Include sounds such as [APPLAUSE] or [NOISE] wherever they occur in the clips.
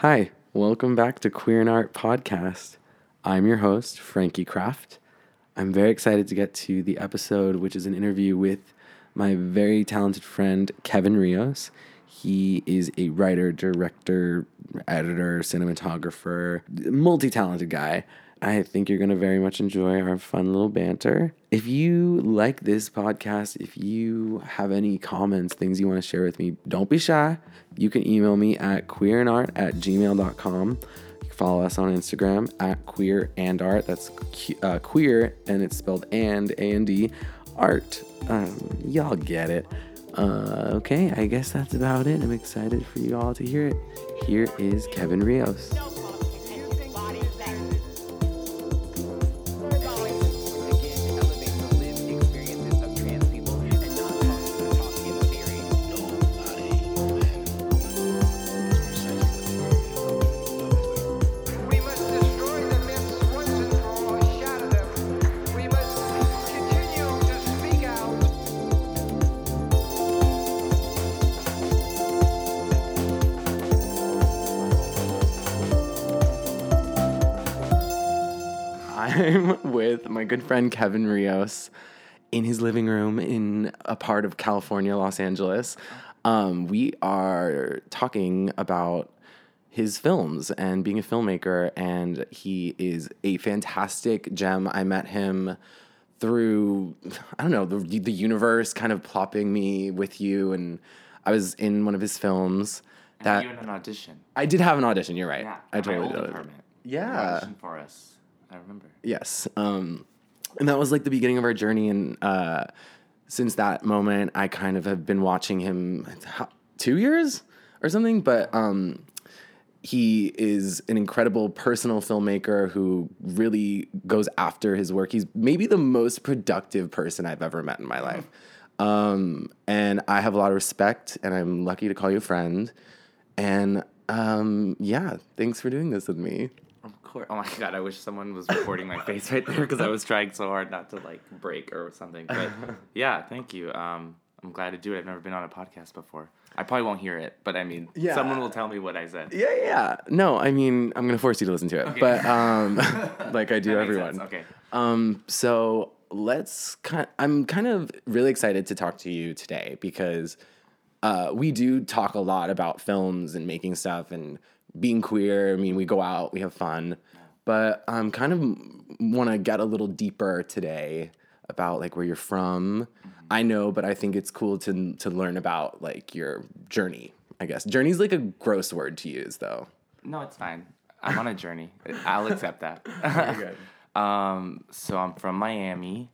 Hi, welcome back to Queer and Art Podcast. I'm your host, Frankie Kraft. I'm very excited to get to the episode, which is an interview with my very talented friend, Kevin Rios. He is a writer, director, editor, cinematographer, multi talented guy. I think you're going to very much enjoy our fun little banter. If you like this podcast, if you have any comments, things you want to share with me, don't be shy. You can email me at queerandart at gmail.com. You can follow us on Instagram at queer and art. That's uh, queer and it's spelled and, A and D, art. Um, y'all get it. Uh, okay, I guess that's about it. I'm excited for you all to hear it. Here is Kevin Rios. Friend Kevin Rios in his living room in a part of California, Los Angeles. Um, we are talking about his films and being a filmmaker, and he is a fantastic gem. I met him through I don't know the the universe kind of plopping me with you, and I was in one of his films. That you in an audition. I did have an audition. You're right. Yeah, I totally did. apartment. Yeah. For us. I remember. Yes. Um, and that was like the beginning of our journey. And uh, since that moment, I kind of have been watching him two years or something. But um, he is an incredible personal filmmaker who really goes after his work. He's maybe the most productive person I've ever met in my life. Um, and I have a lot of respect, and I'm lucky to call you a friend. And um, yeah, thanks for doing this with me. Course. Oh my god! I wish someone was recording my face right there because I was trying so hard not to like break or something. But [LAUGHS] yeah, thank you. Um, I'm glad to do it. I've never been on a podcast before. I probably won't hear it, but I mean, Yeah. someone will tell me what I said. Yeah, yeah. No, I mean, I'm gonna force you to listen to it, but um, [LAUGHS] [LAUGHS] like I do everyone. sense. Okay. Um, so let's kind. I'm kind of really excited to talk to you today because uh, we do talk a lot about films and making stuff and being queer. I mean, we go out, we have fun, but I'm kind of want to get a little deeper today about like where you're from. I know, but I think it's cool to to learn about like your journey. I guess journey's like a gross word to use, though. No, it's fine. I'm on a journey. I'll accept that. [LAUGHS] [LAUGHS] Um, so I'm from Miami.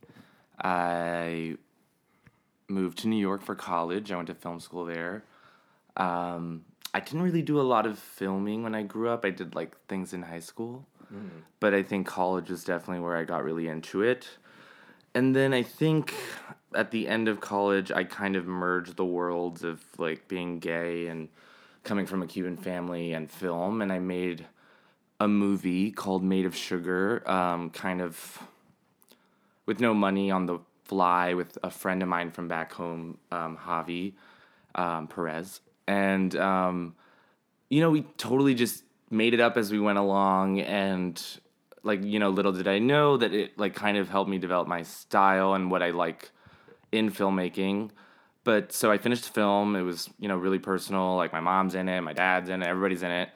I moved to New York for college. I went to film school there. Um, I didn't really do a lot of filming when I grew up. I did like things in high school, but I think college was definitely where I got really into it. And then I think at the end of college, I kind of merged the worlds of like being gay and coming from a Cuban family and film, and I made a movie called Made of Sugar, um, kind of with no money on the fly with a friend of mine from back home, um, Javi um, Perez. And, um, you know, we totally just made it up as we went along. And, like, you know, little did I know that it, like, kind of helped me develop my style and what I like in filmmaking. But so I finished the film. It was, you know, really personal. Like, my mom's in it, my dad's in it, everybody's in it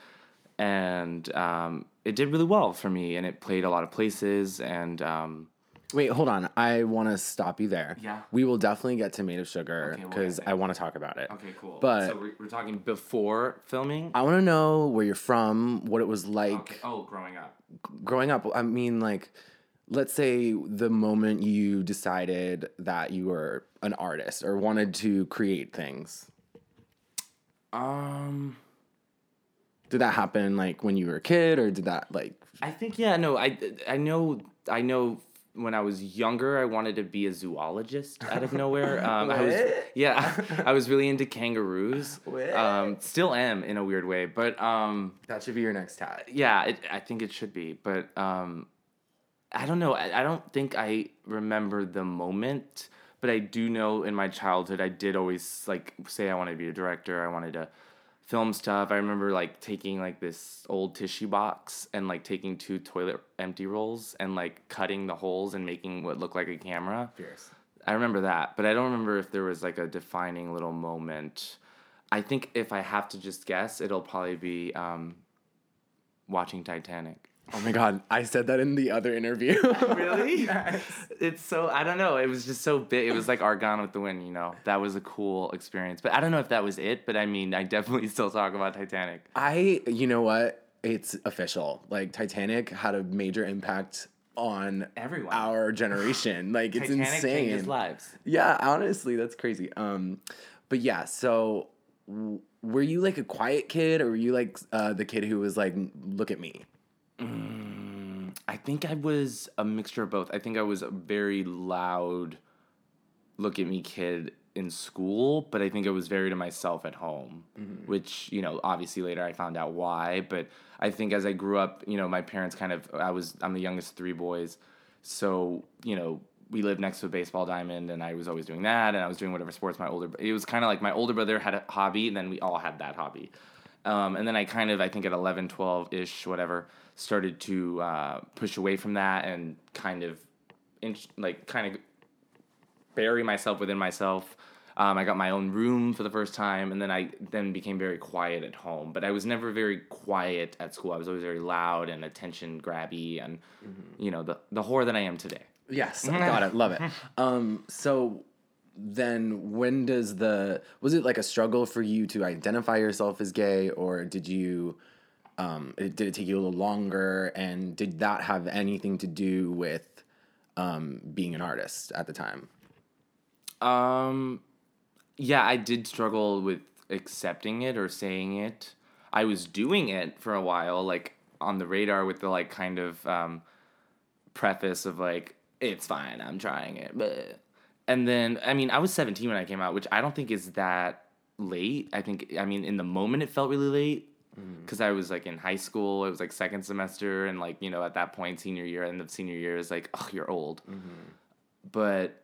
and um, it did really well for me and it played a lot of places and um, Wait, hold on. I want to stop you there. Yeah. We will definitely get to Made of Sugar Okay, we'll because. I want to talk about it. okay cool But- so we're, we're talking before filming I want to know where you're from, what it was like okay. oh growing up growing up. I mean, like, let's say the moment you decided that you were an artist or wanted to create things. um Did that happen like when you were a kid, or did that like? i think yeah no i i know i know when I was younger, I wanted to be a zoologist out of nowhere. [LAUGHS] Um, I was, yeah, I was really into kangaroos. [LAUGHS] Um, still am in a weird way, but um, That should be your next tat. yeah, it, I think it should be, but um, I don't know. I, I don't think I remember the moment, but I do know in my childhood I did always like say I wanted to be a director. I wanted to film stuff. I remember like taking like this old tissue box and like taking two toilet empty rolls and like cutting the holes and making what looked like a camera. Fierce. I remember that, but I don't remember if there was like a defining little moment. I think if I have to just guess, it'll probably be um, watching Titanic. Oh my god, I said that in the other interview. [LAUGHS] Really? [LAUGHS] Yes. It's so I don't know. It was just so big. It was like Argon with the Wind. You know, that was a cool experience. But I don't know if that was it. But I mean, I definitely [LAUGHS] still talk about Titanic. I, you know what? It's official. Like Titanic had a major impact on Everyone. our generation. Like it's Titanic insane. changes lives. Yeah, honestly, that's crazy. Um, but yeah, so w- were you like a quiet kid, or were you like uh, the kid who was like, "Look at me"? I think I was a mixture of both. I think I was a very loud, look at me kid in school, but I think I was very to myself at home, which, you know, obviously later I found out why. But I think as I grew up, you know, my parents kind of, I was, I'm the youngest of three boys. So, you know, we lived next to a baseball diamond and I was always doing that and I was doing whatever sports my older, it was kind of like my older brother had a hobby and then we all had that hobby. Um, and then I kind of, I think at 11, 12 ish, whatever, started to uh, push away from that and kind of, inch, like, kind of bury myself within myself. Um, I got my own room for the first time, and then I then became very quiet at home. But I was never very quiet at school. I was always very loud and attention grabby, and you know the the whore that I am today. Yes, I [LAUGHS] got it, love it. Um, so then, when does the was it like a struggle for you to identify yourself as gay, or did you? Um, it, did it take you a little longer, and did that have anything to do with um, being an artist at the time? Um, yeah, I did struggle with accepting it or saying it. I was doing it for a while, like on the radar with the like kind of um, preface of like, it's fine, I'm trying it. But and then I mean, I was 17 when I came out, which I don't think is that late. I think I mean in the moment it felt really late because I was like in high school. It was like second semester, and like you know at that point, senior year, end of senior year is like, oh, you're old. But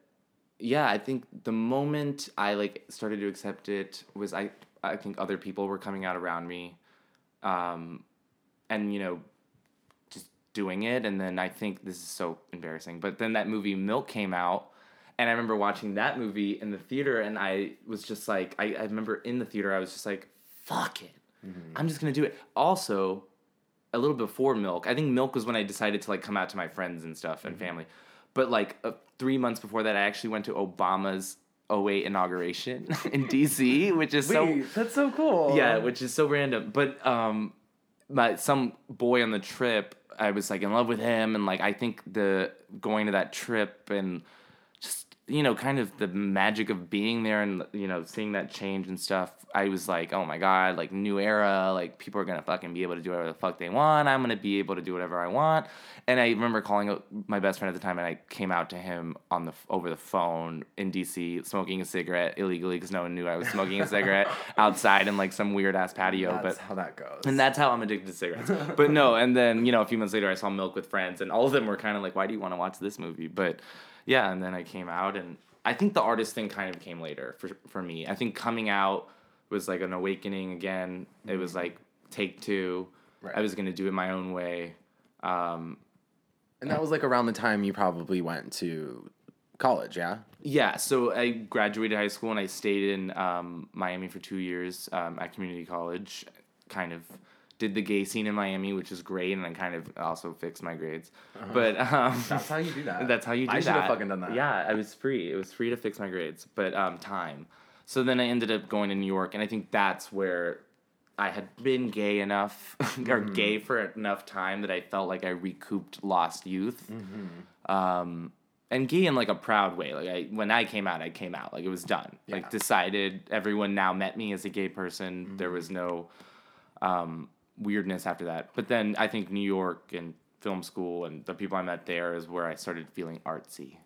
yeah, I think the moment I like started to accept it was I I think other people were coming out around me, um, and you know, just doing it, and then I think this is so embarrassing. But then that movie Milk came out, and I remember watching that movie in the theater, and I was just like, I, I remember in the theater, I was just like, fuck it, I'm just gonna do it. Also, a little before Milk, I think Milk was when I decided to like come out to my friends and stuff and family. But like uh, three months before that, I actually went to Obama's 08 inauguration [LAUGHS] in DC, which is so that's so cool. yeah, which is so random. But um, my some boy on the trip, I was like in love with him, and like I think the going to that trip and you know kind of the magic of being there and you know seeing that change and stuff. I was like, oh my god, like new era, like people are gonna fucking be able to do whatever the fuck they want. I'm gonna be able to do whatever I want. And I remember calling my best friend at the time, and I came out to him on the over the phone in DC, smoking a cigarette illegally because no one knew I was smoking a cigarette [LAUGHS] outside in like some weird ass patio. that's but how that goes. and that's how I'm addicted to cigarettes. but no, and then, you know, a few months later I saw Milk with Friends and all of them were kind of like, why do you want to watch this movie? But yeah, and then I came out and I think the artist thing kind of came later for for me. I think coming out was like an awakening again. It was like take two. Right. I was going to do it my own way. Um, and that was like around the time you probably went to college, yeah. Yeah, so I graduated high school and I stayed in um, Miami for two years um, at community college. Kind of did the gay scene in Miami, which is great, and I kind of also fixed my grades. But um, That's how you do that. [LAUGHS] that's how you do I that. I should have fucking done that. Yeah, I was free. It was free to fix my grades, but um, time. So then I ended up going to New York, and I think that's where I had been gay enough [LAUGHS] or Mm-hmm. gay for enough time that I felt like I recouped lost youth. Mm-hmm. Um, and gay in like a proud way. Like I, when I came out, I came out. Like it was done. Yeah. Like decided. Everyone now met me as a gay person. Mm-hmm. There was no um, weirdness after that. But then I think New York and film school and the people I met there is where I started feeling artsy.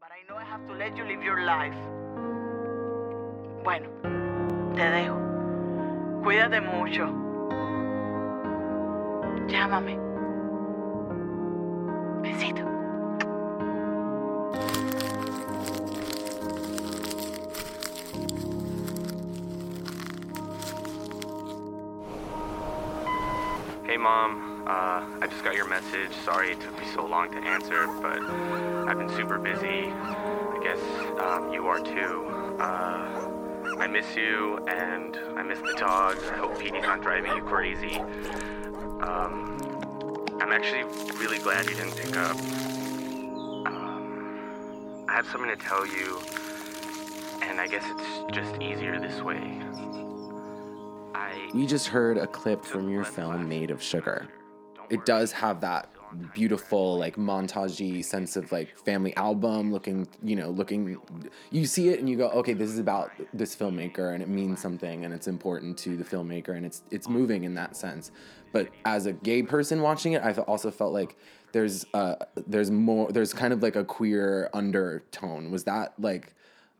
But I know I have to let you live your life. Bueno, te dejo. Cuídate mucho. Llámame. Mom, uh, I just got your message. Sorry it took me so long to answer, but I've been super busy. I guess um, you are too. Uh, I miss you and I miss the dogs. I hope Petey's not driving you crazy. Um, I'm actually really glad you didn't pick up. Um, I have something to tell you, and I guess it's just easier this way. I We just heard a clip from your film Made of Sugar. It does have that beautiful like montagey sense of like family album looking you know looking you see it and you go okay this is about this filmmaker and it means something and it's important to the filmmaker and it's it's moving in that sense but as a gay person watching it i've also felt like there's uh there's more there's kind of like a queer undertone was that like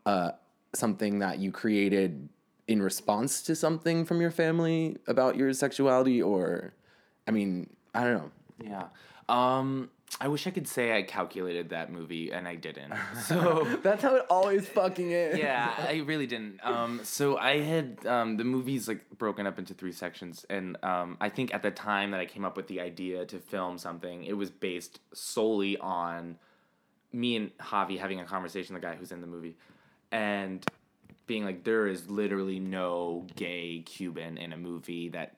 uh something that you created in response to something from your family about your sexuality or i mean i don't know Yeah. Um, I wish I could say I calculated that movie and I didn't. [LAUGHS] So that's how it always fucking is [LAUGHS] yeah, I really didn't. Um, so I had um, the movie's like broken up into three sections, and um, I think at the time that I came up with the idea to film something, it was based solely on me and Javi having a conversation, the guy who's in the movie, and being like, there is literally no gay Cuban in a movie that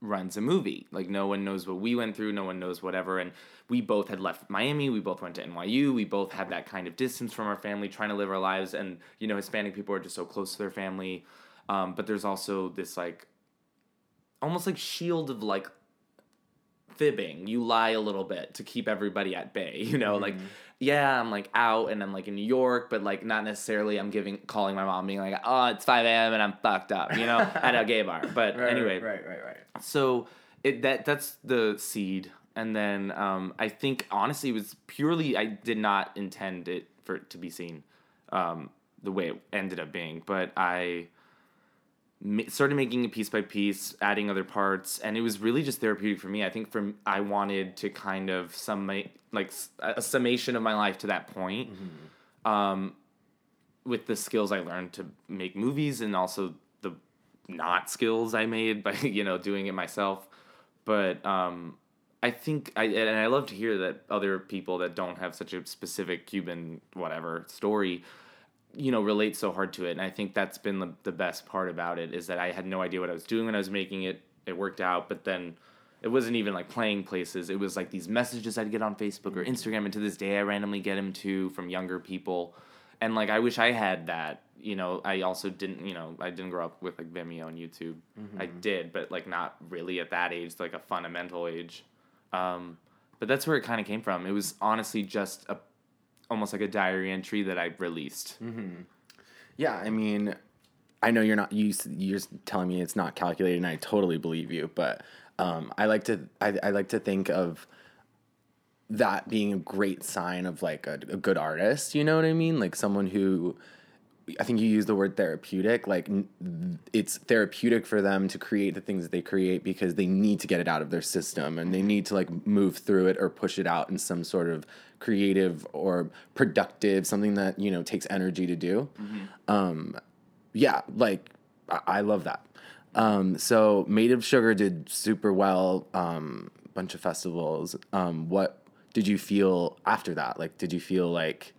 runs a movie. Like no one knows what we went through, no one knows whatever. And we both had left Miami, we both went to NYU, we both had that kind of distance from our family, trying to live our lives. And you know, Hispanic people are just so close to their family. Um, but there's also this like almost like shield of like fibbing. You lie a little bit to keep everybody at bay. [LAUGHS] You know, like yeah, I'm like out and I'm like in New York, but like not necessarily I'm giving calling my mom being like, oh, it's five a.m. and I'm fucked up, you know, at a gay bar. But [LAUGHS] anyway, right right right so it that that's the seed and then um, i think honestly it was purely i did not intend it for it to be seen um, the way it ended up being but i started making it piece by piece adding other parts and it was really just therapeutic for me i think from i wanted to kind of sum like a summation of my life to that point um, with the skills i learned to make movies and also the not skills I made by [LAUGHS] you know doing it myself. But um, I think I and I love to hear that other people that don't have such a specific Cuban whatever story, you know, relate so hard to it. And I think that's been the, the best part about it is that I had no idea what I was doing when I was making it. It worked out, but then it wasn't even like playing places. It was like these messages I'd get on Facebook or mm-hmm. Instagram, and to this day I randomly get them too from younger people. And like I wish I had that. You know, I also didn't. You know, I didn't grow up with like Vimeo and YouTube. I mm-hmm. did, but like not really at that age, like a fundamental age. Um, but that's where it kind of came from. It was honestly just a almost like a diary entry that I released. Mm-hmm. yeah i mean i know you're not you. You're telling me it's not calculated and i totally believe you but um, i like to I, I like to think of that being a great sign of like a, a good artist you know what i mean like someone who I think you use the word therapeutic. Like it's therapeutic for them to create the things that they create because they need to get it out of their system and they need to like move through it or push it out in some sort of creative or productive something that you know takes energy to do. Um, yeah, like I, I love that. Um, so Made of Sugar did super well. Um, bunch of festivals. Um, what did you feel after that? Like, did you feel like,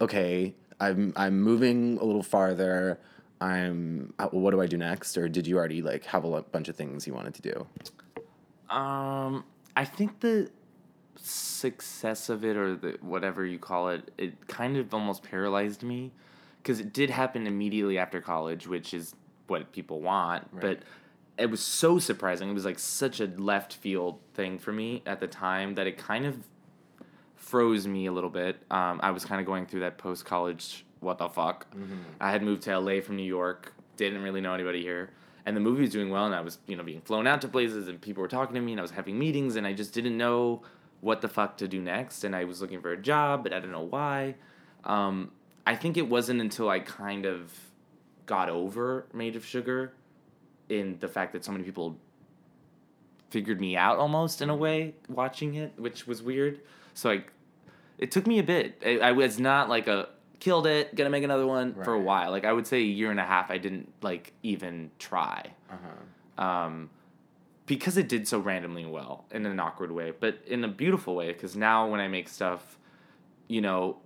okay, I'm I'm moving a little farther. I'm uh, what do I do next? Or did you already like have a bunch of things you wanted to do? Um, I think the success of it, or the whatever you call it, it kind of almost paralyzed me, because it did happen immediately after college, which is what people want. But it was so surprising. It was like such a left field thing for me at the time that it kind of froze me a little bit. Um, I was kind of going through that post college what the fuck. I had moved to LA from New York, didn't really know anybody here, and the movie was doing well, and I was you know being flown out to places, and people were talking to me, and I was having meetings, and I just didn't know what the fuck to do next, and I was looking for a job, but I don't know why. Um, I think it wasn't until I kind of got over Made of Sugar, in the fact that so many people figured me out almost in a way watching it, which was weird. So I, it took me a bit. I, I was not like a killed it, gonna make another one for a while. Like I would say a year and a half. I didn't like even try. Uh-huh. Um, because it did so randomly well in an awkward way, but in a beautiful way. Because now when I make stuff, you know,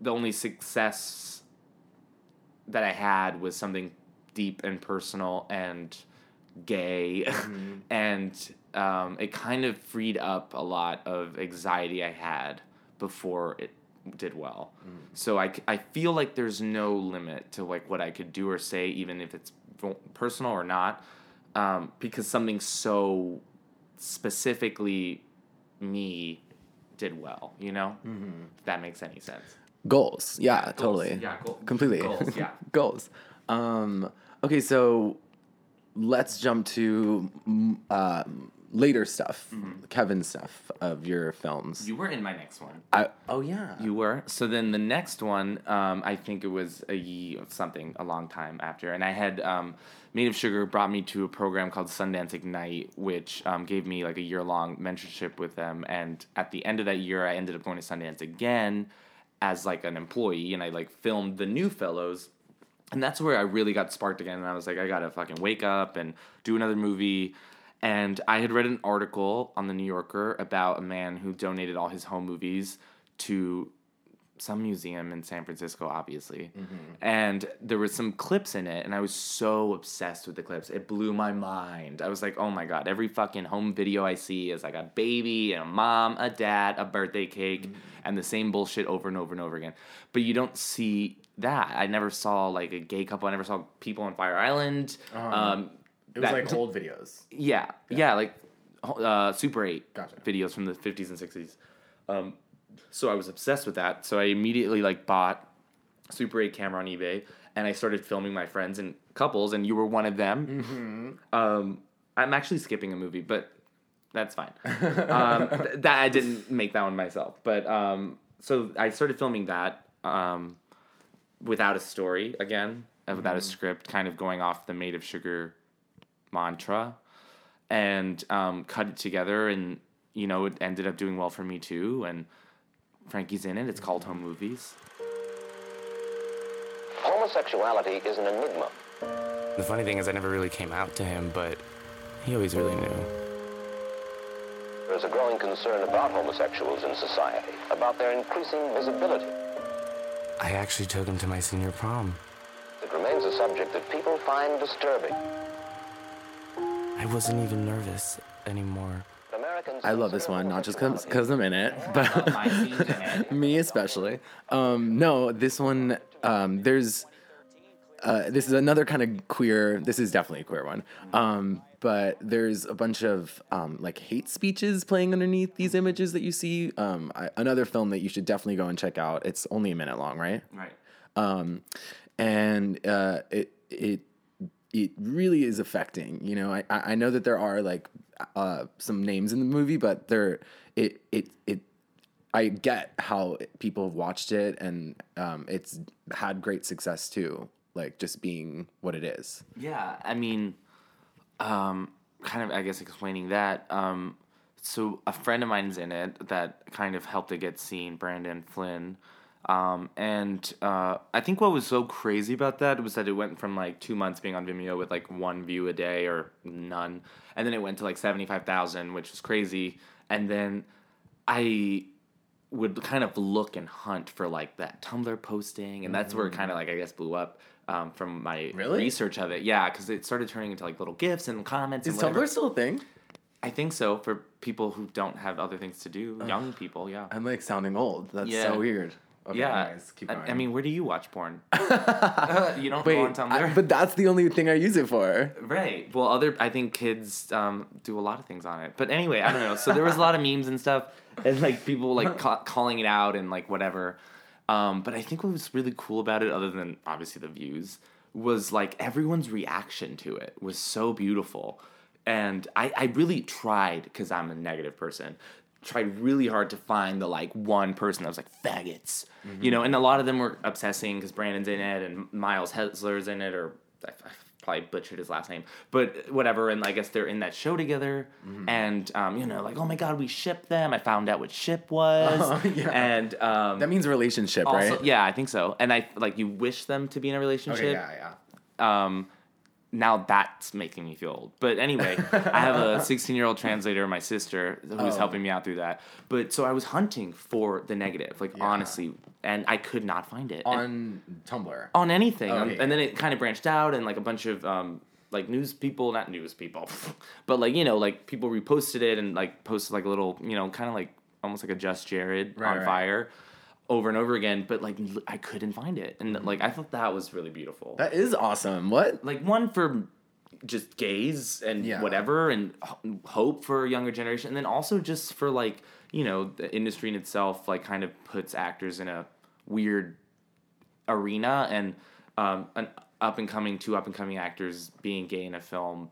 the only success that I had was something deep and personal and gay, [LAUGHS] and um, it kind of freed up a lot of anxiety I had before it did well. So I, I feel like there's no limit to like what I could do or say, even if it's personal or not, um, because something so specifically me did well. You know, if that makes any sense. Goals. Yeah, Goals. totally. Yeah, goal- Completely. goals, yeah. [LAUGHS] goals. Um, okay, so let's jump to mm, um, later stuff, Kevin's stuff of your films. Mm-hmm. You were in my next one. I, oh yeah. You were. So then the next one, um, I think it was a ye- something a long time after, and I had um, Made of Sugar brought me to a program called Sundance Ignite, which um, gave me like a year long mentorship with them. And at the end of that year, I ended up going to Sundance again as like an employee, and I like filmed the new fellows. And that's where I really got sparked again. And I was like, I gotta fucking wake up and do another movie. And I had read an article on the New Yorker about a man who donated all his home movies to some museum in San Francisco, obviously. Mm-hmm. And there was some clips in it, and I was so obsessed with the clips. It blew my mind. I was like, oh my god, every fucking home video I see is like a baby and a mom, a dad, a birthday cake, mm-hmm. and the same bullshit over and over and over again. But you don't see that. I never saw like a gay couple. I never saw people on Fire Island. Um, it was that- like old videos. yeah, yeah, like uh, Super 8 Gotcha. videos from the 50s and 60s. Um, so I was obsessed with that. So I immediately like bought Super 8 camera on eBay and I started filming my friends and couples, and you were one of them. Um, I'm actually skipping a movie, but that's fine. um, th- that I didn't make that one myself, but um, so I started filming that um, without a story again, uh, without a script, kind of going off the Made of Sugar mantra, and um, cut it together, and you know it ended up doing well for me too, and Frankie's in it. It's called Home Movies. Homosexuality is an enigma. The funny thing is, I never really came out to him, but he always really knew. There is a growing concern about homosexuals in society, about their increasing visibility. I actually took him to my senior prom. It remains a subject that people find disturbing. I wasn't even nervous anymore. Americans I love this one, not just because I'm in it, but my scene's in it. [LAUGHS] me especially. Um, no, this one, um, there's, uh, this is another kind of queer. This is definitely a queer one. Um, but there's a bunch of um, like hate speeches playing underneath these images that you see. Um, I, another film that you should definitely go and check out. It's only a minute long, right? Right. um, and uh, it it it really is affecting. You know, I I I know that there are like uh, some names in the movie, but there it it it. I get how people have watched it, and um, it's had great success too. Like just being what it is. Yeah, I mean, um, kind of, I guess, explaining that. Um, so a friend of mine's in it that kind of helped it get seen, Brandon Flynn. Um, and uh, I think what was so crazy about that was that it went from like two months being on Vimeo with like one view a day or none, and then it went to like seventy five thousand, which was crazy. And then I would kind of look and hunt for like that Tumblr posting, and that's where it kind of like I guess blew up um, from my Really? research of it. Yeah, because it started turning into like little gifs and comments. Is and whatever. Tumblr still a thing? I think so for people who don't have other things to do, young people. Yeah. I'm like sounding old. That's Yeah. so weird. Okay, yeah. keep I. I mean, where do you watch porn? [LAUGHS] you don't wait, go on Tumblr. I- but that's the only thing I use it for. Right. Well, other I think kids um, do a lot of things on it. But anyway, I don't know. So there was a lot of memes and stuff, and like people like ca- calling it out and like whatever. Um, but I think what was really cool about it, other than obviously the views, was like everyone's reaction to it was so beautiful. And I, I really tried because I'm a negative person. Tried really hard to find the like one person that was like faggots, you know, and a lot of them were obsessing because Brandon's in it and Miles Hessler's in it, or I, I probably butchered his last name, but whatever. And I guess they're in that show together, and um, you know, like oh my god, we shipped them. I found out what ship was, Oh, [LAUGHS] yeah. and um, That means relationship, also, right? yeah, I think so. And I like you wish them to be in a relationship. Okay, yeah, yeah. Um, now that's making me feel old. But anyway, I have a [LAUGHS] 16 year old translator, my sister, who's Oh. helping me out through that. But so I was hunting for the negative, like honestly, and I could not find it. And- On Tumblr. on anything. Um, Okay. and then it kind of branched out, and like a bunch of um, like news people, not news people, [LAUGHS] but like you know, like people reposted it and like posted like a little, you know, kind of like almost like a Just Jared Right, on right. fire over and over again. But like I couldn't find it, and like I thought that was really beautiful. That is awesome. What? like one for just gays and Yeah. whatever and hope for a younger generation and then also just for like you know the industry in itself like kind of puts actors in a weird arena and um, an up and coming two up and coming actors being gay in a film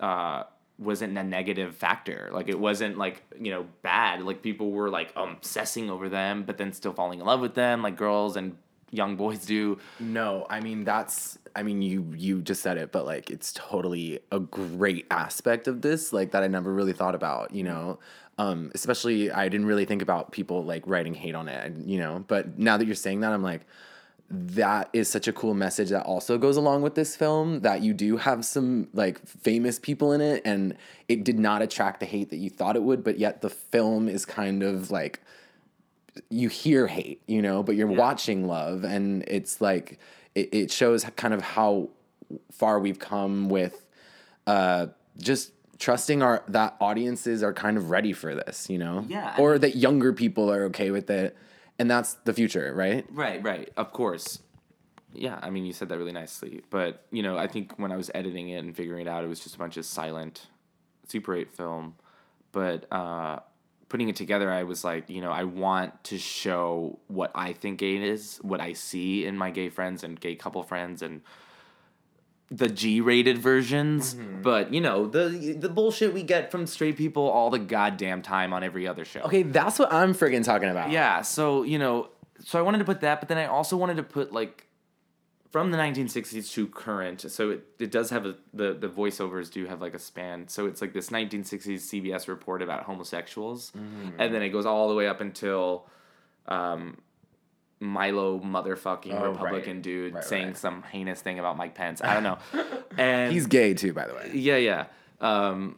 uh, wasn't a negative factor like it wasn't like you know bad like people were like obsessing over them but then still falling in love with them like girls and young boys do No, I mean that's I mean you you just said it, but like it's totally a great aspect of this, like that I never really thought about, you know. Um, especially I didn't really think about people like writing hate on it, you know. But now that you're saying that, I'm like, that is such a cool message that also goes along with this film that you do have some like famous people in it and it did not attract the hate that you thought it would but yet the film is kind of like you hear hate, you know, but you're watching love, and it's like it, it shows kind of how far we've come with uh, just trusting our that audiences are kind of ready for this, you know, Yeah, or that younger people are okay with it, and that's the future, right? Right, right. Of course. Yeah, I mean, you said that really nicely. But, you know, I think when I was editing it and figuring it out, it was just a bunch of silent Super 8 film. But uh, putting it together, I was like, you know, I want to show what I think gay is, what I see in my gay friends and gay couple friends and the G-rated versions, but you know the the bullshit we get from straight people all the goddamn time on every other show. Okay, that's what I'm friggin' talking about. Yeah, so you know, so I wanted to put that, but then I also wanted to put like from the 1960s to current. So it, it does have a the the voiceovers do have like a span. So it's like this 1960s CBS report about homosexuals, Mm-hmm. and then it goes all the way up until um, Milo motherfucking Oh, Republican right. dude Right, saying right. some heinous thing about Mike Pence. I don't know, [LAUGHS] and he's gay too, by the way. yeah, yeah. Um,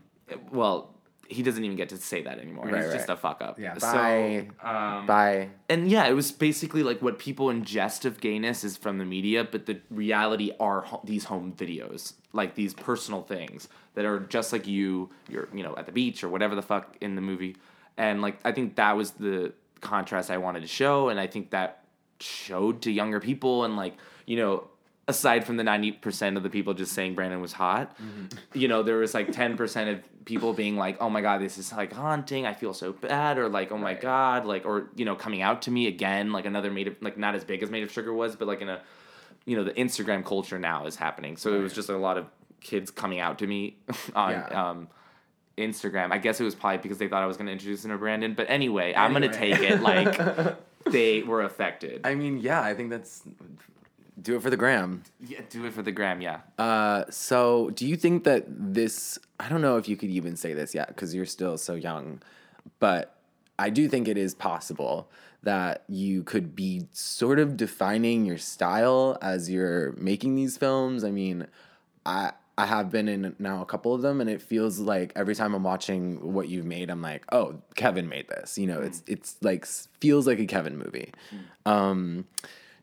well, he doesn't even get to say that anymore. Right, He's just a fuck up. Yeah, So, bye. um, Bye. and yeah, it was basically like what people ingest of gayness is from the media, but the reality are ho- these home videos, like these personal things that are just like you, you're you know at the beach or whatever the fuck in the movie, and like I think that was the contrast I wanted to show, and I think that showed to younger people, and like you know. Aside from the ninety percent of the people just saying Brandon was hot, you know, there was like ten percent of people being like, "Oh my god, this is like haunting. I feel so bad," or like, "Oh my god," like, or you know, coming out to me again, like another made of like not as big as Made of Sugar was, but like in a, you know, the Instagram culture now is happening. So it was just a lot of kids coming out to me [LAUGHS] on Yeah. um, Instagram. I guess it was probably because they thought I was going to introduce them to Brandon. But anyway, I'm going to take it like [LAUGHS] they [LAUGHS] were affected. I mean, yeah, I think that's do it for the gram. yeah, do it for the gram. Yeah. Uh, so do you think that this? I don't know if you could even say this yet because you're still so young, but I do think it is possible that you could be sort of defining your style as you're making these films. I mean, I I have been in now a couple of them, and it feels like every time I'm watching what you've made, I'm like, oh, Kevin made this. You know, it's it's like feels like a Kevin movie. Um,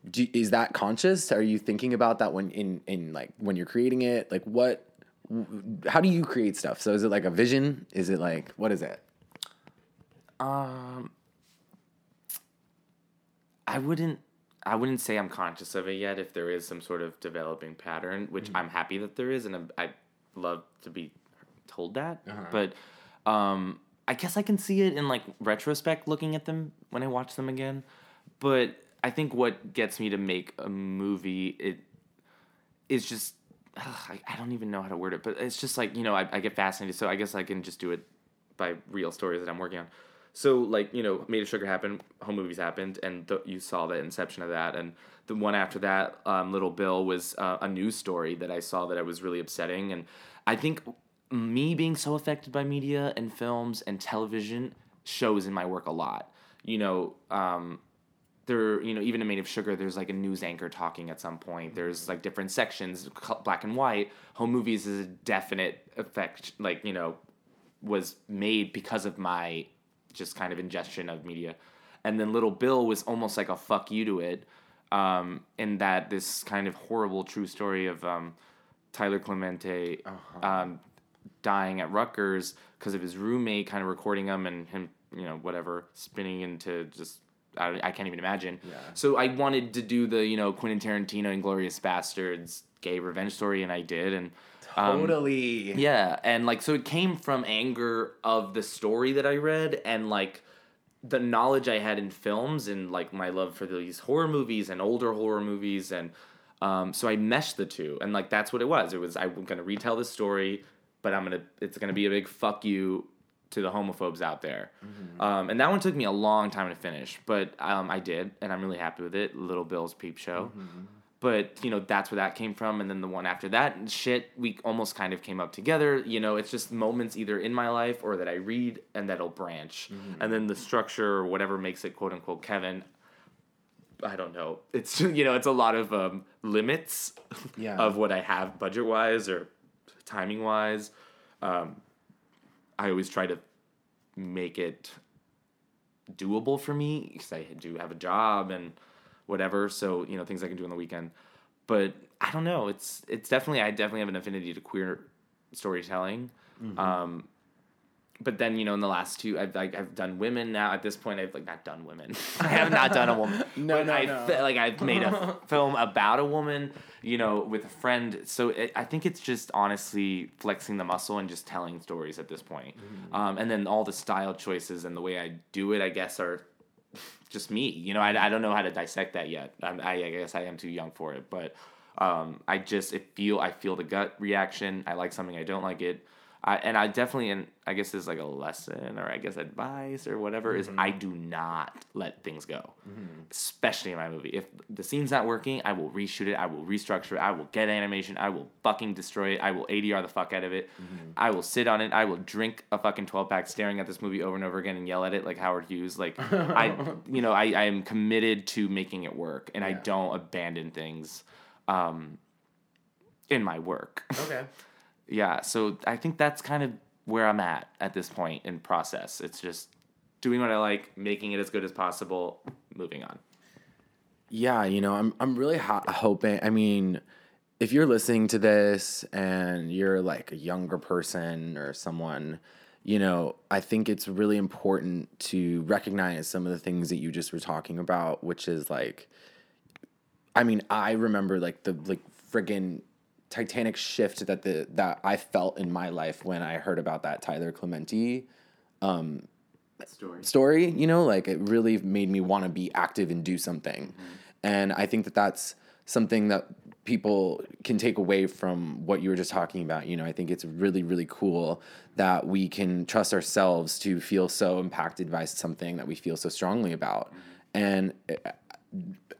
do, is that conscious? Are you thinking about that when in in like when you're creating it? Like what? w- How do you create stuff? So is it like a vision? Is it like what is it? Um, I wouldn't. I wouldn't say I'm conscious of it yet. If there is some sort of developing pattern, which I'm happy that there is, and I'm, I love to be told that. But um, I guess I can see it in like retrospect, looking at them when I watch them again. But I think what gets me to make a movie it is just ugh, I, I don't even know how to word it, but it's just like you know I, I get fascinated, so I guess I can just do it by real stories that I'm working on. So like you know, Made of Sugar happened, home movies happened, and th- you saw the inception of that, and the one after that, um, Little Bill was uh, a news story that I saw that I was really upsetting, and I think me being so affected by media and films and television shows in my work a lot. You know, um, there you know even in made of sugar there's like a news anchor talking at some point. There's like different sections black and white. Home movies is a definite effect like you know was made because of my just kind of ingestion of media and then little bill was almost like a fuck you to it um, in that this kind of horrible true story of um, tyler clementi um, dying at Rutgers because of his roommate kind of recording him and him, you know, whatever, spinning into just. I, I can't even imagine. Yeah. So I wanted to do the, you know, Quentin Tarantino and Glorious Bastards gay revenge story, and I did. And um, Totally. yeah, and like so it came from anger of the story that I read and like the knowledge I had in films and like my love for these horror movies and older horror movies and um, so I meshed the two and like that's what it was. It was I'm gonna retell this story, but I'm gonna it's gonna be a big fuck you to the homophobes out there. Um, and that one took me a long time to finish, but um, I did, and I'm really happy with it. Little Bill's Peep Show but you know that's where that came from and then the one after that shit we almost kind of came up together you know it's just moments either in my life or that i read and that'll branch. And then the structure or whatever makes it quote unquote kevin i don't know. It's [LAUGHS] you know it's a lot of um, limits Yeah. of what i have budget wise or timing wise um, i always try to make it doable for me because I do have a job and whatever. So you know things I can do on the weekend. But I don't know. It's it's definitely I definitely have an affinity to queer storytelling. Um, but then you know in the last two I've like I've done women now. At this point I've like not done women. [LAUGHS] I have not done a woman. [LAUGHS] No, But no, I no. fe- like I've made a [LAUGHS] film about a woman. You know with a friend. So it, I think it's just honestly flexing the muscle and just telling stories at this point. Um, and then all the style choices and the way I do it I guess are just me. You know, I, I don't know how to dissect that yet. I, I guess I am too young for it, but um, I just it feel I feel the gut reaction. I like something, I don't like it. I, and I definitely, and I guess is like a lesson or I guess advice or whatever is mm-hmm. I do not let things go, mm-hmm. especially in my movie. If the scene's not working, I will reshoot it. I will restructure it. I will get animation. I will fucking destroy it. I will ADR the fuck out of it. Mm-hmm. I will sit on it. I will drink a fucking twelve pack, staring at this movie over and over again and yell at it like Howard Hughes. Like [LAUGHS] I, you know, I, I am committed to making it work, and I don't abandon things, um, in my work. Okay. [LAUGHS] yeah, so I think that's kind of where I'm at at this point in process. It's just doing what I like, making it as good as possible, moving on. Yeah, you know, I'm I'm really ho- hoping. I mean, if you're listening to this and you're like a younger person or someone, you know, I think it's really important to recognize some of the things that you just were talking about, which is like I mean, I remember like the like friggin' titanic shift that the that I felt in my life when I heard about that Tyler Clementi um, Story. story you know like it really made me want to be active and do something. Mm-hmm. And i think that that's something that people can take away from what you were just talking about you know? I think it's really really cool that we can trust ourselves to feel so impacted by something that we feel so strongly about. Mm-hmm. And uh,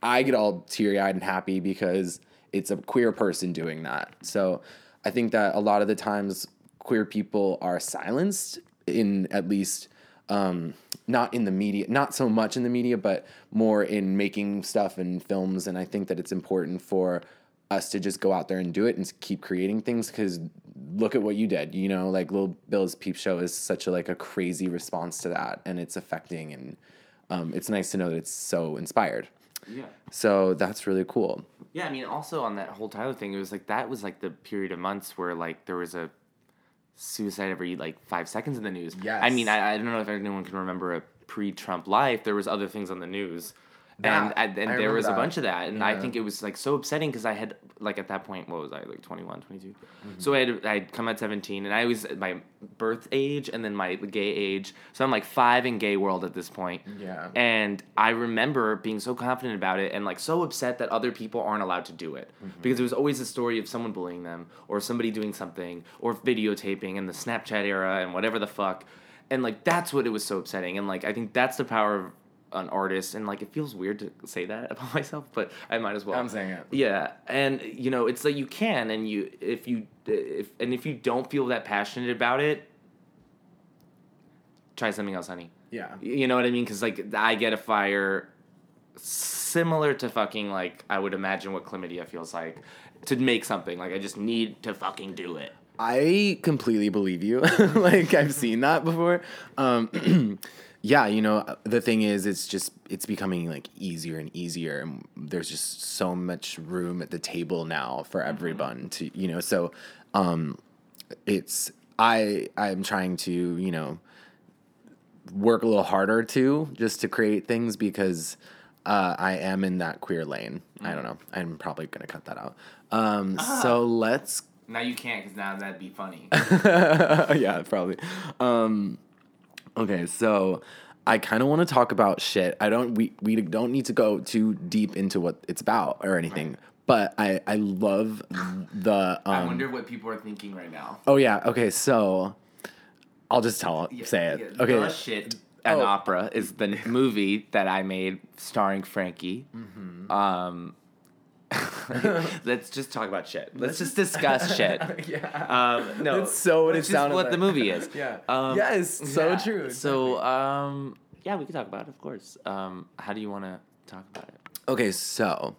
I get all teary eyed and happy because it's a queer person doing that. So I think that a lot of the times queer people are silenced in at least um, not in the media, not so much in the media, but more in making stuff and films. And I think that it's important for us to just go out there and do it and keep creating things because look at what you did you know like little bill's peep show is such a like a crazy response to that and it's affecting and um, it's nice to know that it's so inspired Yeah. so that's really cool. Yeah, I mean, also on that whole Tyler thing, it was like that was like the period of months where like there was a suicide every like five seconds in the news. I mean, I, I don't know if anyone can remember a pre-Trump life. There was other things on the news. And That- and, and I there was a bunch of that and i think it was like so upsetting because i had like at that point what was i like 21 22 Mm-hmm. so i had i'd come at 17 and i was my birth age and then my gay age. So i'm like five in gay world at this point. Yeah. and i remember being so confident about it and like so upset that other people aren't allowed to do it. Because it was always a story of someone bullying them or somebody doing something or videotaping in the snapchat era and whatever the fuck. And like that's what it was so upsetting. And like i think that's the power of an artist and like it feels weird to say that [LAUGHS] about myself but i might as well I'm saying it. yeah and you know it's like you can and you if you if and if you don't feel that passionate about it try something else honey Yeah. you know what i mean because like i get a fire similar to fucking like I would imagine what chlamydia feels like to make something. Like I just need to fucking do it. I completely believe you. [LAUGHS] like I've seen that before. Um, [CLEARS THROAT] yeah, you know the thing is, it's just it's becoming like easier and easier, and there's just so much room at the table now for everyone to you know. So, um, it's I I'm trying to you know work a little harder too, just to create things because uh, I am in that queer lane. I don't know. I'm probably gonna cut that out. Um, So let's Now you can't because now that'd be funny. [LAUGHS] yeah, probably. Um, okay, so I kind of want to talk about shit. I don't. We we don't need to go too deep into what it's about or anything. But I I love the. Um, I wonder what people are thinking right now. Oh yeah. Okay. So I'll just tell. say it. Yeah, okay. The shit. An Oh. opera is the movie that I made starring Frankie. Mm-hmm. Um, [LAUGHS] let's just talk about shit. Let's just discuss [LAUGHS] shit. [LAUGHS] yeah. Um, no, That's so what it sounded what the movie is. Yeah. Um, yes. So yeah. true. So, um, yeah, we can talk about it, of course. Um, how do you want to talk about it? Okay. So,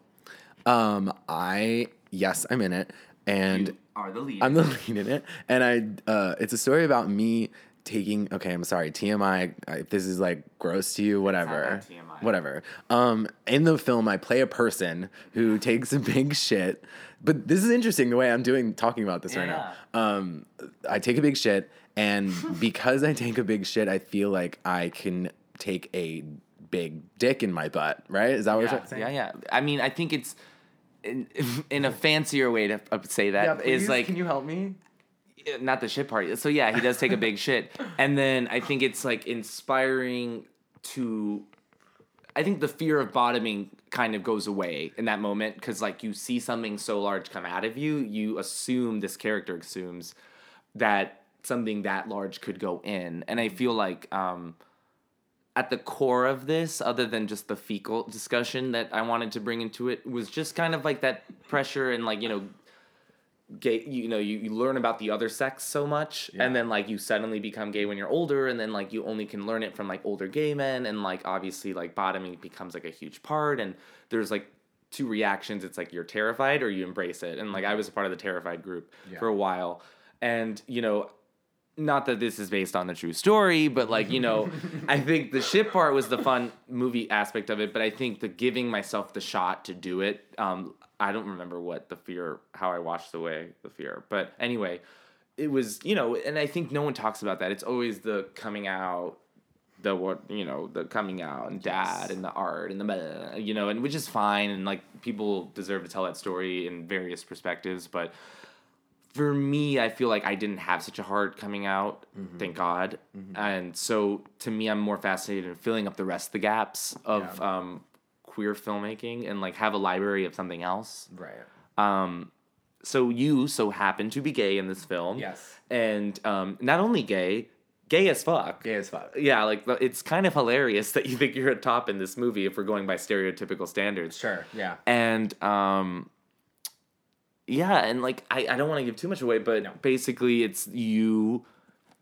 um, I yes, I'm in it, and. You are the lead. I'm the lead in it, and I. Uh, it's a story about me taking. Okay, I'm sorry. TMI. If this is like gross to you, whatever. TMI. Whatever. Um, in the film, I play a person who takes a big shit. But this is interesting the way I'm doing talking about this right now. Um, I take a big shit, and [LAUGHS] because I take a big shit, I feel like I can take a big dick in my butt. Right? Is that what yeah, you're saying? yeah, yeah. I mean, I think it's in, [LAUGHS] in a fancier way to uh, say that is like Can you help me? Not the shit part. So yeah, he does take a big shit, and then I think it's like inspiring to. I think the fear of bottoming kind of goes away in that moment because like you see something so large come out of you, you assume this character assumes that something that large could go in, and I feel like um, at the core of this, other than just the fecal discussion that I wanted to bring into it, was just kind of like that pressure and like you know gay you know you, you learn about the other sex so much and then like you suddenly become gay when you're older and then like you only can learn it from like older gay men and like obviously like bottoming becomes like a huge part and there's like two reactions. It's like you're terrified or you embrace it and like i was a part of the terrified group for a while. And you know not that this is based on the true story, but like, you know, [LAUGHS] I think the shit part was the fun movie aspect of it, but I think the giving myself the shot to do it, um, I don't remember what the fear, how I washed away the fear. But anyway, it was, you know, and I think no one talks about that. It's always the coming out, the what, you know, the coming out and dad and the art and the, blah, you know, and which is fine. And like people deserve to tell that story in various perspectives, but for me, I feel like I didn't have such a hard coming out, thank God. And so to me, I'm more fascinated in filling up the rest of the gaps of um, queer filmmaking and like have a library of something else. Right. Um, so you so happen to be gay in this film. Yes. And um, not only gay, gay as fuck. Gay as fuck. Yeah, like it's kind of hilarious [LAUGHS] that you think you're a top in this movie if we're going by stereotypical standards. Sure. Yeah. And um yeah, and like I, I don't want to give too much away, but basically it's you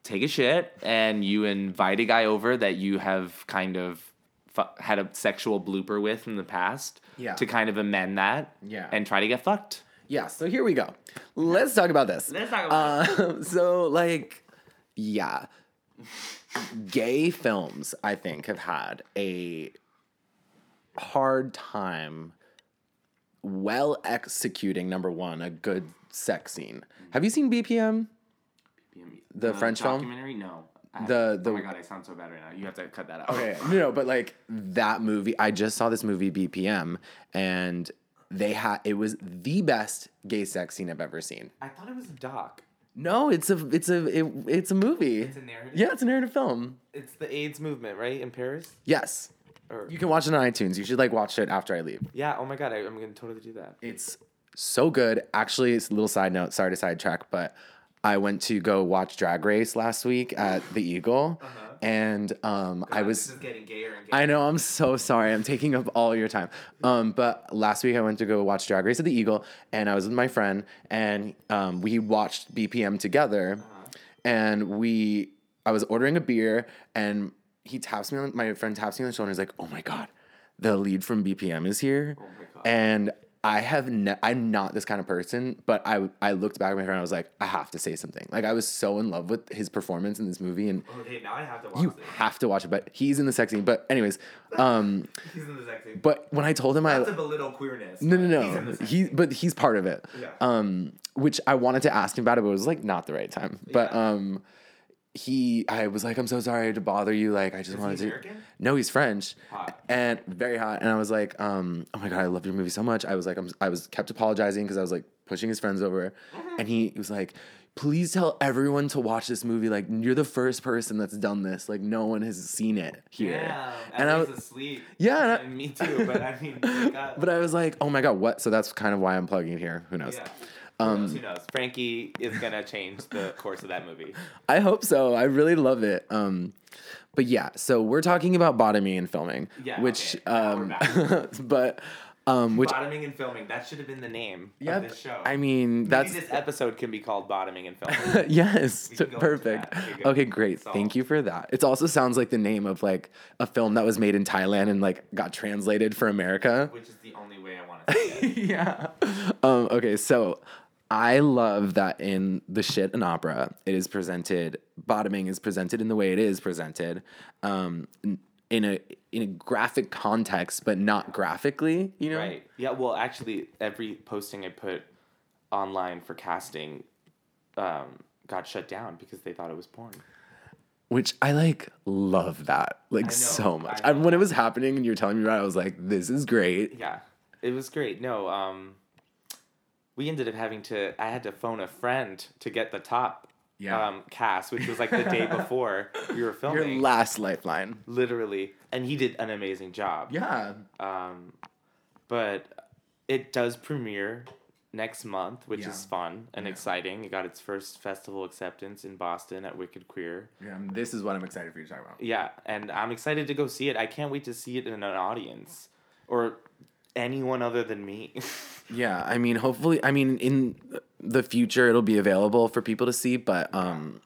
take a shit and you invite a guy over that you have kind of fu- had a sexual blooper with in the past Yeah. to kind of amend that Yeah. and try to get fucked. Yeah, so here we go. Let's talk about this. Let's talk about uh, [LAUGHS] So, like, yeah, gay films, I think, have had a hard time well executing, number one, a good sex scene. Have you seen BPM? The French film? documentary? No. I The- the- oh my god, I sound so bad right now. You have to cut that out. Okay, no, no, but like that movie, I just saw this movie BPM, and they had it was the best gay sex scene I've ever seen. I thought it was a doc. No, it's a it's a it, it's a movie. It's a narrative? Yeah, it's a narrative film. It's the AIDS movement, right? In Paris? Yes, Or you can watch it on iTunes. You should like watch it after I leave. Yeah, oh my god, I, I'm gonna totally do that. It's so good. Actually, it's a little side note. Sorry to sidetrack, but I went to go watch Drag Race last week at the Eagle, and um, I was. getting gayer and gayer. I know. I'm so sorry. I'm taking up all your time. Um, but last week I went to go watch Drag Race at the Eagle, and I was with my friend, and um, we watched BPM together, and we. I was ordering a beer, and he taps me on my friend taps me on the shoulder. and He's like, "Oh my god, the lead from BPM is here, and I have ne- I'm not this kind of person, but I I looked back at my friend and I was like, I have to say something. Like I was so in love with his performance in this movie, and Okay, now I have to watch it. you have to watch it. But he's in the sex scene. But anyways, um, [LAUGHS] He's in the sex scene. but when I told him I That's a belittle queerness. no no no he but he's part of it. Yeah. Um, which I wanted to ask him about it, but it was like not the right time. But um, he I was like, I'm so sorry to bother you. Like I just wanted to. American? No, he's French, Hot. and very hot. And I was like, um, oh my god, I love your movie so much. I was like, I'm, I was kept apologizing because I was like pushing his friends over, Mm-hmm. and he was like. Please tell everyone to watch this movie. Like you're the first person that's done this. Like no one has seen it here. Yeah, and I was, asleep. Yeah, and I- me too. But I mean, [LAUGHS] but I was like, oh my god, what? So that's kind of why I'm plugging it here. Who knows? Yeah. Um, who knows? Frankie is gonna change the course of that movie. I hope so. I really love it. Um, but yeah, so we're talking about bottoming and filming, Yeah, which okay. Um, [LAUGHS] but um, which bottoming and filming. That should have been the name yeah, of this show. I mean Maybe that's this episode can be called bottoming and filming. [LAUGHS] yes, We can go into perfect. Okay. Great. Thank you for that. It also sounds like the name of like a film that was made in Thailand and like got translated for America. which is the only way I want to say it. [LAUGHS] yeah. Um, okay, so I love that in the shit and opera, it is presented. Bottoming is presented in the way it is presented, um, in a in a graphic context, but not graphically. You know, Right. Yeah. Well, actually, every posting I put online for casting um, got shut down because they thought it was porn. Which I like love that like know, so much. I I when it was happening and you were telling me about it, I was like, this is great. Yeah, it was great. No, um, we ended up having to. I had to phone a friend to get the top Yeah. um, cast, which was like the day [LAUGHS] before we were filming. Your last lifeline. literally, and he did an amazing job. Yeah. Um, but it does premiere next month, which Yeah. is fun and exciting. It got its first festival acceptance in Boston at Wicked Queer. Yeah. This is what I'm excited for you to talk about. Yeah, and I'm excited to go see it. I can't wait to see it in an audience or anyone other than me. [LAUGHS] Yeah, I mean, hopefully, I mean, in the future, it'll be available for people to see, but um,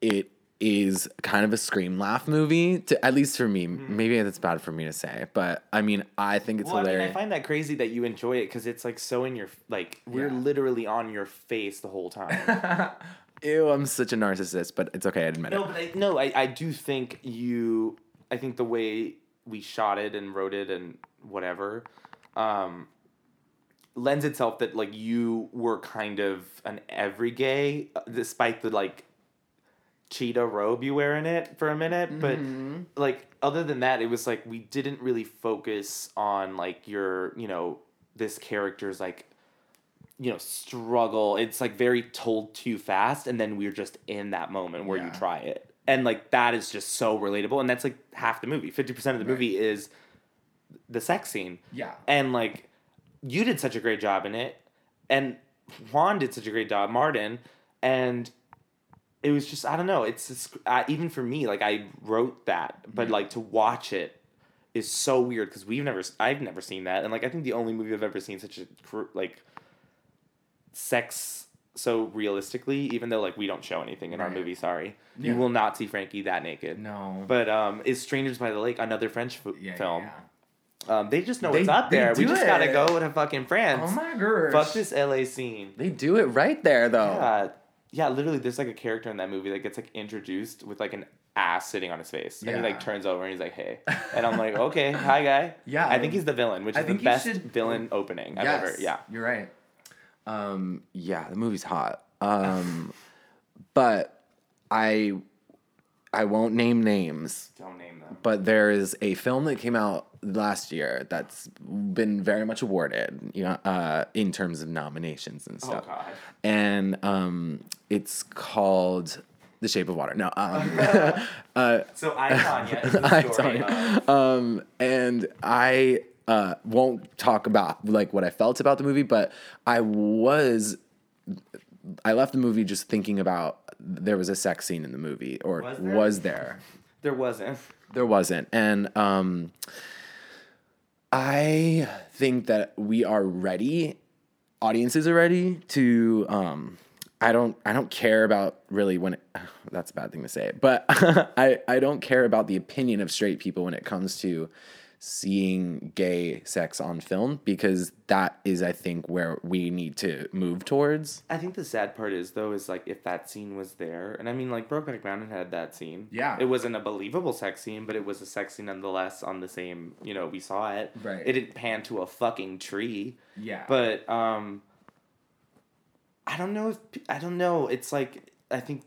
it is kind of a scream laugh movie, to at least for me. Maybe that's bad for me to say, but I mean, I think it's well, I mean, I find that crazy that you enjoy it because it's like so in your like we're Yeah. literally on your face the whole time. [LAUGHS] Ew, I'm such a narcissist, but it's okay. I admit it. no, it. but I, no, I I do think you. I think the way we shot it and wrote it and whatever, um, lends itself that like you were kind of an every gay, uh, despite the like cheetah robe you wear in it for a minute. But like other than that, it was like we didn't really focus on like your you know this character's like you know struggle. It's like very told too fast and then we're just in that moment where you try it. And like that is just so relatable and that's like half the movie. 50% of the movie is the sex scene Yeah. and like you did such a great job in it and juan did such a great job martin and it was just i don't know it's just, uh, even for me like i wrote that but like to watch it is so weird because we've never i've never seen that and like i think the only movie i've ever seen such a like sex so realistically even though like we don't show anything in our Right. movie sorry Yeah. you will not see frankie that naked No. but um is strangers by the lake another french f- Yeah, yeah, film yeah. Um they just know They- what's up there we just gotta it. go to fucking france Oh my gosh. fuck this la scene They do it right there, though. yeah yeah literally there's like a character in that movie that gets like introduced with like an ass sitting on his face and he like turns over and he's like hey [LAUGHS] and i'm like okay hi guy Yeah. i think he's the villain which I is the best should- villain opening i've ever yeah You're right. Um, yeah, the movie's hot. Um, [LAUGHS] but I, I won't name names. don't name them but there is a film that came out last year that's been very much awarded, you know, uh, in terms of nominations and stuff. Oh, God. And um, it's called The Shape of Water. No, um, [LAUGHS] [LAUGHS] uh, so i Tanya [LAUGHS] I tell you. Um, and I uh, won't talk about like what I felt about the movie, but I was I left the movie just thinking about there was a sex scene in the movie, or Was was there? there? [LAUGHS] there wasn't There wasn't. And um I think that we are ready. Audiences are ready to um I don't I don't care about really when it, [SIGHS] that's a bad thing to say, but [LAUGHS] I I don't care about the opinion of straight people when it comes to seeing gay sex on film because that is I think where we need to move towards. I think the sad part is though is like if that scene was there, and I mean like Brokeback Mountain had that scene. Yeah. It wasn't a believable sex scene, but it was a sex scene nonetheless. On the same, you know, we saw it. Right. It didn't pan to a fucking tree. Yeah. But um. I don't know if I don't know. It's like I think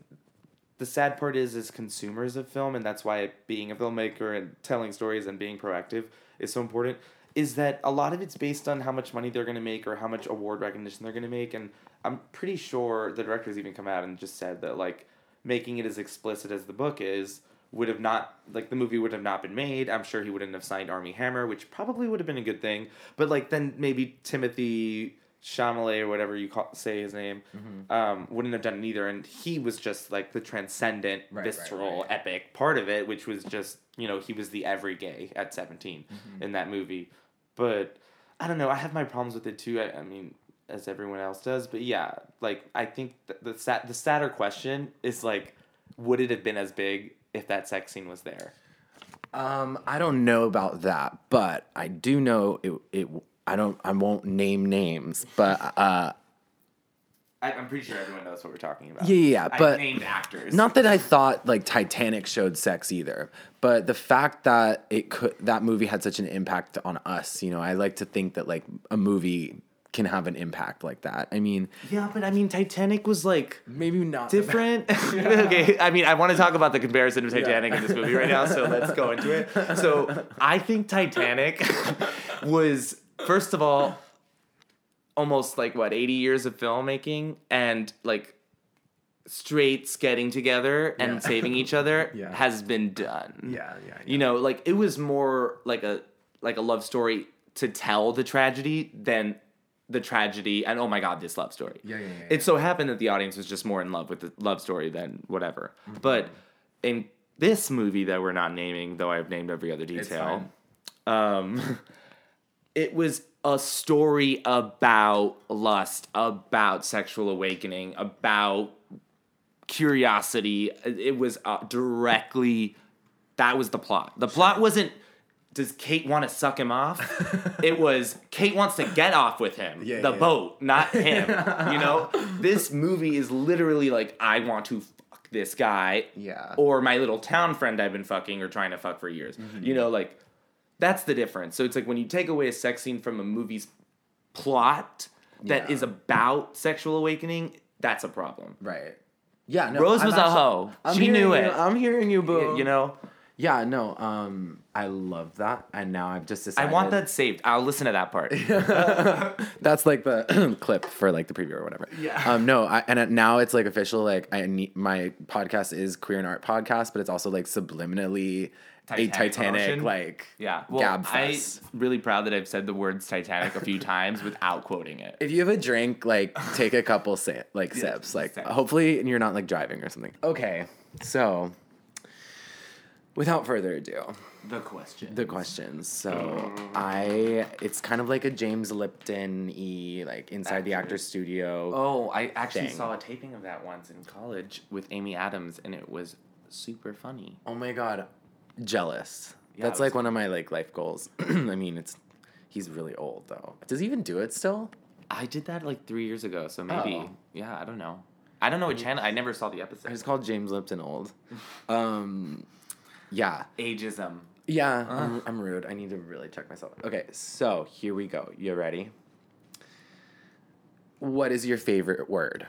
the sad part is as consumers of film and that's why being a filmmaker and telling stories and being proactive is so important is that a lot of it's based on how much money they're going to make or how much award recognition they're going to make and i'm pretty sure the directors even come out and just said that like making it as explicit as the book is would have not like the movie would have not been made. I'm sure he wouldn't have signed Armie Hammer which probably would have been a good thing but like then maybe Timothée Chalamet or whatever you call say his name, Mm-hmm. um, wouldn't have done it either. And he was just like the transcendent, Right, right, visceral, right. epic part of it, which was just you know he was the every gay at 17 Mm-hmm. in that movie. But I don't know. I have my problems with it too. I, I mean, as everyone else does. But yeah, like I think th- the sat the sadder question is like, would it have been as big if that sex scene was there? Um, I don't know about that, but I do know it. It. I don't. I won't name names, but uh, I, I'm pretty sure everyone knows what we're talking about. Yeah, yeah, yeah, I but named actors. Not that I thought like Titanic showed sex either, but the fact that it could that movie had such an impact on us, you know, I like to think that like a movie can have an impact like that. I mean, Yeah, but I mean, Titanic was like maybe not different. [LAUGHS] okay, I mean, I want to talk about the comparison of Titanic and this movie right now, so let's go into it. So I think Titanic [LAUGHS] was first of all almost like what eighty years of filmmaking and like straights getting together and Yeah. saving each other [LAUGHS] Yeah. has been done. Yeah, yeah, You know, like it was more like a like a love story to tell the tragedy than the tragedy and oh my god this love story Yeah, yeah, yeah, it so happened that the audience was just more in love with the love story than whatever Mm-hmm. but in this movie that we're not naming though i've named every other detail um [LAUGHS] it was a story about lust about sexual awakening about curiosity it was uh, directly that was the plot the plot wasn't does Kate want to suck him off? [LAUGHS] it was Kate wants to get off with him. Yeah, the yeah. boat, not [LAUGHS] him. you know? This movie is literally like I want to fuck this guy. Yeah. Or my little town friend I've been fucking or trying to fuck for years. Mm-hmm. You know, like that's the difference. So it's like when you take away a sex scene from a movie's plot that Yeah. is about sexual awakening, that's a problem. right. Yeah, no. Rose I'm was a actually- hoe. I'm she knew it. you, I'm hearing you, boo. you know? Yeah, no. Um, I love that, and now I've just decided. I want that saved. I'll listen to that part. [LAUGHS] That's like the [CLEARS THROAT] clip for like the preview or whatever. Yeah. Um. No. I, and now it's like official. Like I need my podcast is queer and art podcast, but it's also like subliminally a Titanic Titanic promotion? like Yeah. Well, gab I'm really proud that I've said the words Titanic a few times without quoting it. If you have a drink, like take a couple si- like Yeah, sips. Like sips. hopefully and you're not like driving or something. Okay. So, without further ado, The question. the questions. So I, it's kind of like a James Lipton e like inside the actor's studio. Oh, I actually Thing. saw a taping of that once in college with Amy Adams, and it was super funny. Oh my god, jealous. Yeah, That's like one of my like life goals. [CLEARS THROAT] I mean, it's he's really old though. Does he even do it still? I did that like three years ago, so maybe. Oh. Yeah, I don't know. I don't know what channel. I never saw the episode. It's called James Lipton old. [LAUGHS] Um, yeah, Ageism. yeah. I'm, I'm rude. I need to really check myself. Okay, so here we go. You ready? What is your favorite word?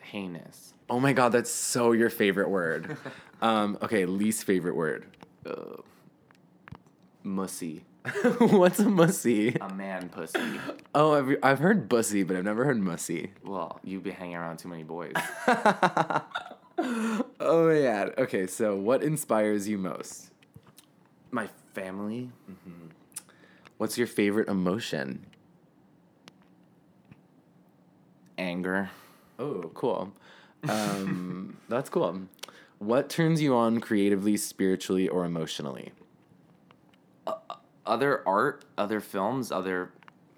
Heinous. Oh my god, that's so your favorite word. [LAUGHS] um, okay, least favorite word. Uh, mussy. [LAUGHS] What's a mussy? A man pussy. [GASPS] Oh, I've, I've heard bussy, but I've never heard mussy. Well, you be hanging around too many boys. [LAUGHS] Oh yeah. Okay, so what inspires you most? My family. What's your favorite emotion? Anger. Oh, cool. Um, [LAUGHS] that's cool. What turns you on creatively, spiritually, or emotionally? Uh, other art, other films, other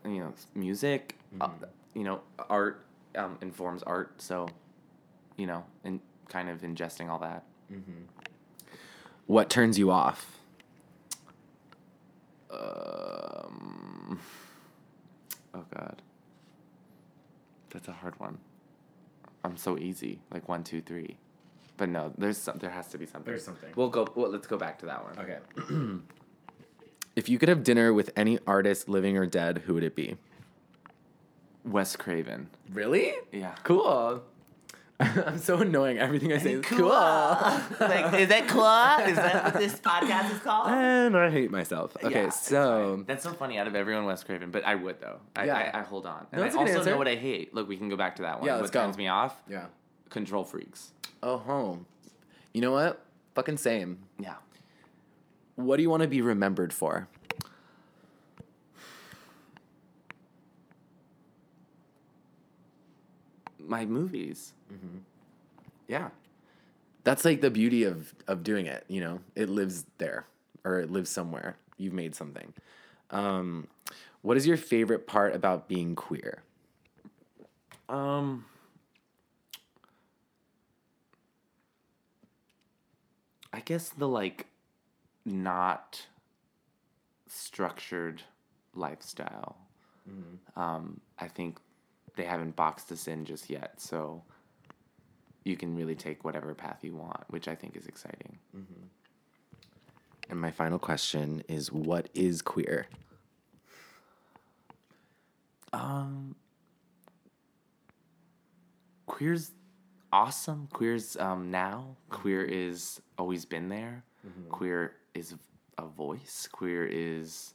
you know music. Uh, mm-hmm. Uh, you know, art um, informs art, so you know, and kind of ingesting all that. Mm-hmm. What turns you off? Um, oh God, that's a hard one. I'm so easy. Like one, two, three. But no, there's some. There has to be something. There's something. We'll go. Well, let's go back to that one. Okay. [CLEARS THROAT] if you could have dinner with any artist, living or dead, who would it be? Wes Craven. Really? Yeah. Cool. [LAUGHS] I'm so annoying. Everything I say is cool. [LAUGHS] like, is that cool? Is that what this podcast is called? and I hate myself. Okay, Yeah, so that's so funny out of everyone, Wes Craven. But I would though. I, Yeah. I, I hold on. No, And that's a I good also answer. know what I hate. Look, we can go back to that one. Yeah, what let's go. turns me off? yeah. Control freaks. Oh, home. You know what? Fucking same. Yeah. What do you want to be remembered for? My movies. Yeah. That's like the beauty of of doing it, you know. It lives there or it lives somewhere. You've made something. Um what is your favorite part about being queer? Um. I guess the like not structured lifestyle. Um, I think they haven't boxed us in just yet, so you can really take whatever path you want, which I think is exciting. And my final question is what is queer? Um, queer's awesome. Queer's um, now. Queer is always been there. Queer is a voice. Queer is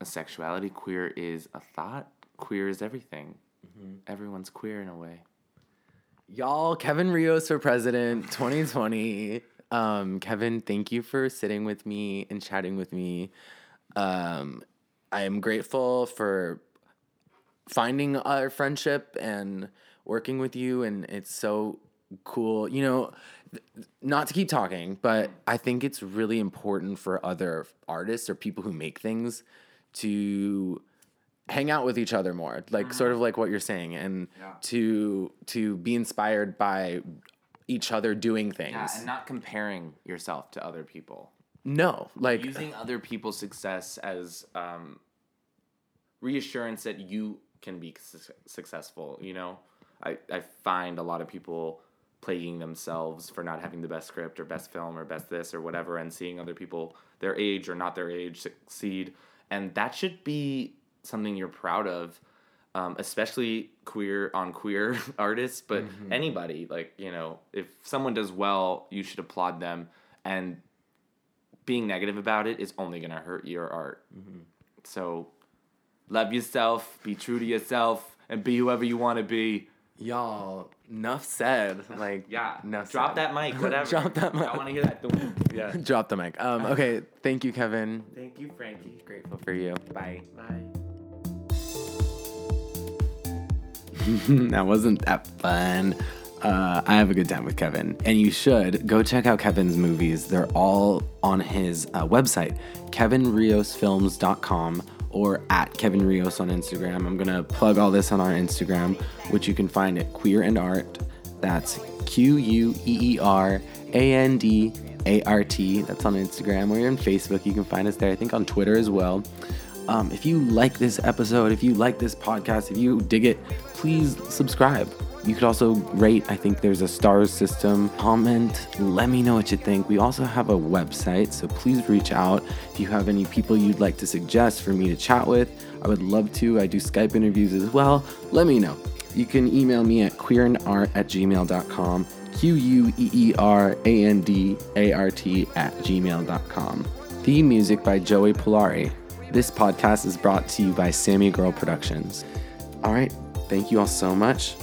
a sexuality. Queer is a thought. Queer is everything. Everyone's queer in a way. Y'all, Kevin Rios for president [LAUGHS] 2020. Um, Kevin, thank you for sitting with me and chatting with me. Um, I am grateful for finding our friendship and working with you, and it's so cool. You know, not to keep talking, but I think it's really important for other artists or people who make things to hang out with each other more like sort of like what you're saying and to to be inspired by each other doing things Yeah, and not comparing yourself to other people. no like using other people's success as um, reassurance that you can be su- successful. You know, I, I find a lot of people plaguing themselves for not having the best script or best film or best this or whatever, and seeing other people their age or not their age succeed, and that should be something you're proud of. Um, especially queer on queer [LAUGHS] artists, but anybody like you know, if someone does well, you should applaud them, and being negative about it is only gonna hurt your art. So love yourself, be true to yourself, and be whoever you want to be. Y'all enough said [LAUGHS] like Yeah, enough drop said. that mic, [LAUGHS] whatever. Drop that mic. I want to hear that. [LAUGHS] thump. Yeah. drop the mic um okay thank you kevin Thank you, Frankie. grateful for you bye Bye. that wasn't that fun. Uh, I have a good time with Kevin, and you should go check out Kevin's movies. They're all on his uh, website, kevinriosfilms.com, or at Kevin Rios on Instagram. I'm gonna plug all this on our Instagram, which you can find at Queer and Art. That's Q U E E R A N D A R T. That's on Instagram. We're on Facebook. You can find us there. I think on Twitter as well. Um, if you like this episode, if you like this podcast, if you dig it, please subscribe. You could also rate. I think there's a stars system. Comment. Let me know what you think. We also have a website, so please reach out if you have any people you'd like to suggest for me to chat with. I would love to. I do Skype interviews as well. Let me know. You can email me at queerandart at gmail.com. Q U E E R A N D A R T at gmail.com. Theme music by Joey Polari. This podcast is brought to you by Sammy Girl Productions. All right, thank you all so much.